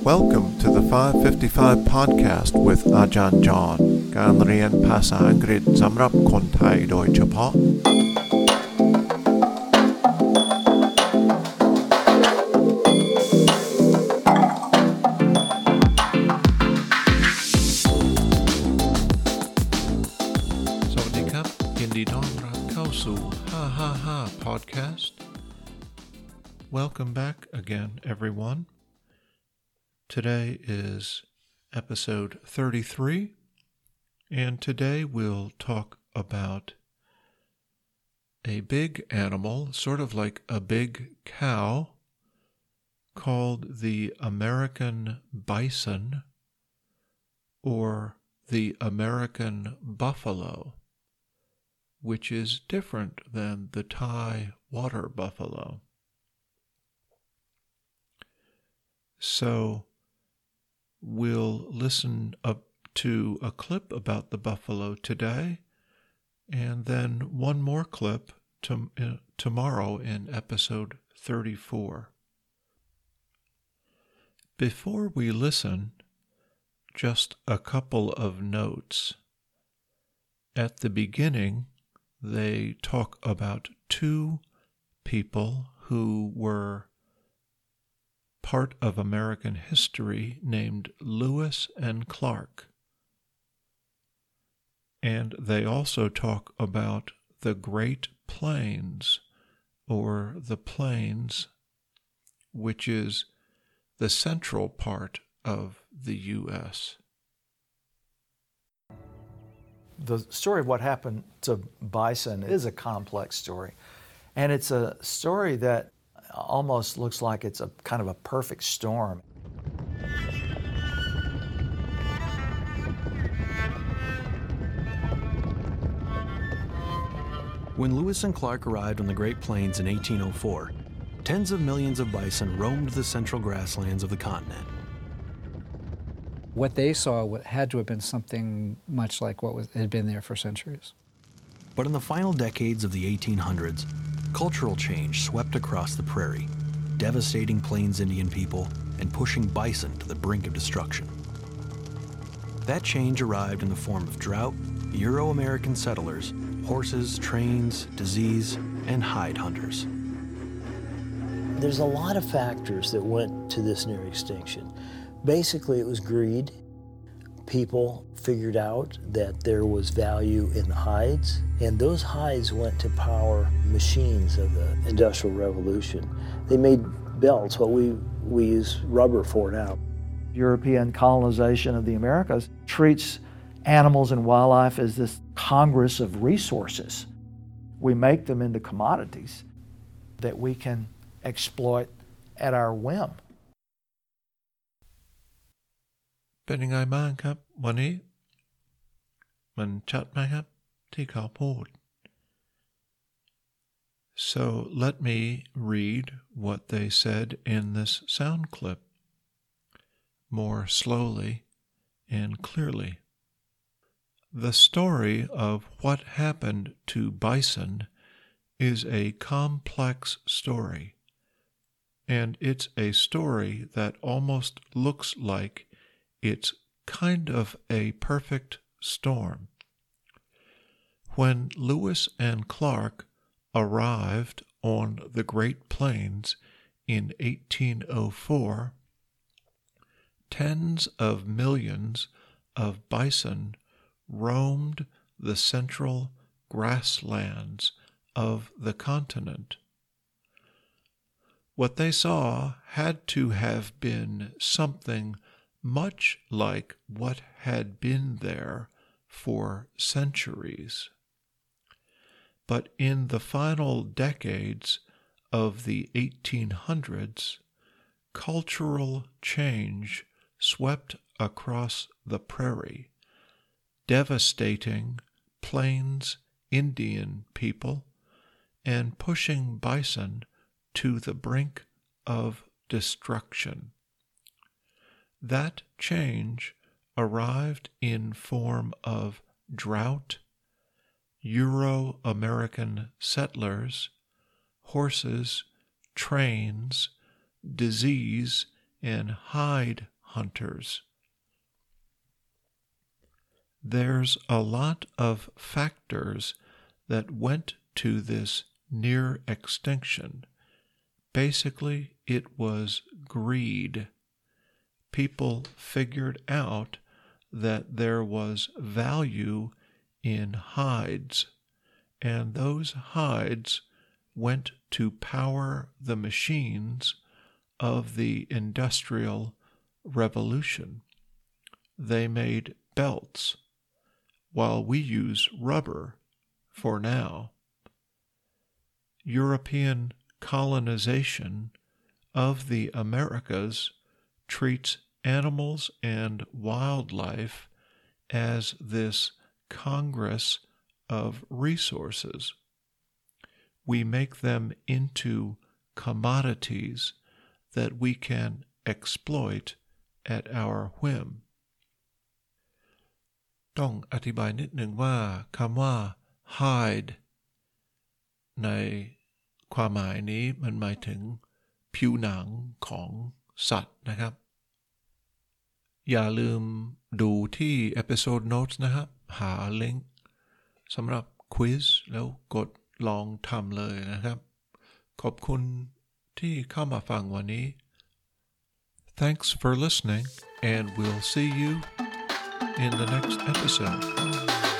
Welcome to the 555 podcast with อาจารย์จอห์นการเรียนภาษาอังกฤษสำหรับคนไทยโดยเฉพาะ สวัสดีครับ ยินดีต้อนรับเข้าสู่ 555 podcast Welcome back again, everyone. Today is episode 33, and today we'll talk about a big animal, sort of like a big cow, called the American bison or the American buffalo, which is different than the Thai water buffalo. So we'll listen up to a clip about the buffalo today, and then one more clip to, uh, tomorrow in episode 34. Before we listen, just a couple of notes. At the beginning, they talk about two people who were part of American history named Lewis and Clark. And they also talk about the Great Plains, or the Plains, which is the central part of the U.S. the story of what happened to Bison is a complex story. And it's a story that almost looks like it's a kind of a perfect storm. When Lewis and Clark arrived on the Great Plains in 1804, tens of millions of bison roamed the central grasslands of the continent. what they saw had to have been something much like what was, had been there for centuries. But in the final decades of the 1800s, cultural change swept across the prairie, devastating Plains Indian people and pushing bison to the brink of destruction. That change arrived in the form of drought, Euro American settlers, horses, trains, disease, and hide hunters. There's a lot of factors that went to this near extinction. Basically, it was greed. People figured out that there was value in the hides, and those hides went to power machines of the Industrial Revolution. They made belts, what we, we use rubber for now. European colonization of the Americas treats animals and wildlife as this congress of resources. We make them into commodities that we can exploit at our whim. เป็นยังไงบ้างครับ วันนี้ มันชัดไหมครับ ที่เขาพูด So let me read what they said in this sound clip more slowly and clearly. The story of what happened to bison is a complex story, and it's a story that almost looks like it's kind of a perfect storm. When Lewis and Clark arrived on the Great Plains in 1804, tens of millions of bison roamed the central grasslands of the continent. What they saw had to have been something much like what had been there for centuries. But in the final decades of the 1800s, cultural change swept across the prairie, devastating Plains Indian people and pushing bison to the brink of destruction. That change arrived in form of drought, Euro American settlers, horses, trains, disease, and hide hunters. There's a lot of factors that went to this near extinction. Basically, it was greed. People figured out that there was value in hides, and those hides went to power the machines of the Industrial Revolution. They made belts, while we use rubber for now. European colonization of the Americas treats animals and wildlife as this congress of resources. We make them into commodities that we can exploit at our whim ต้องอธิบายนิดหนึ่งว่าคำว่า hide ในความหมายนี้มันหมายถึงผิวหนังของสัตว์นะครับ อย่าลืมดูที่ episode notes นะครับ หาลิงก์สำหรับควิสแล้วกดลองทำเลยนะครับ ขอบคุณที่เข้ามาฟังวันนี้ Thanks for listening and we'll see you in the next episode.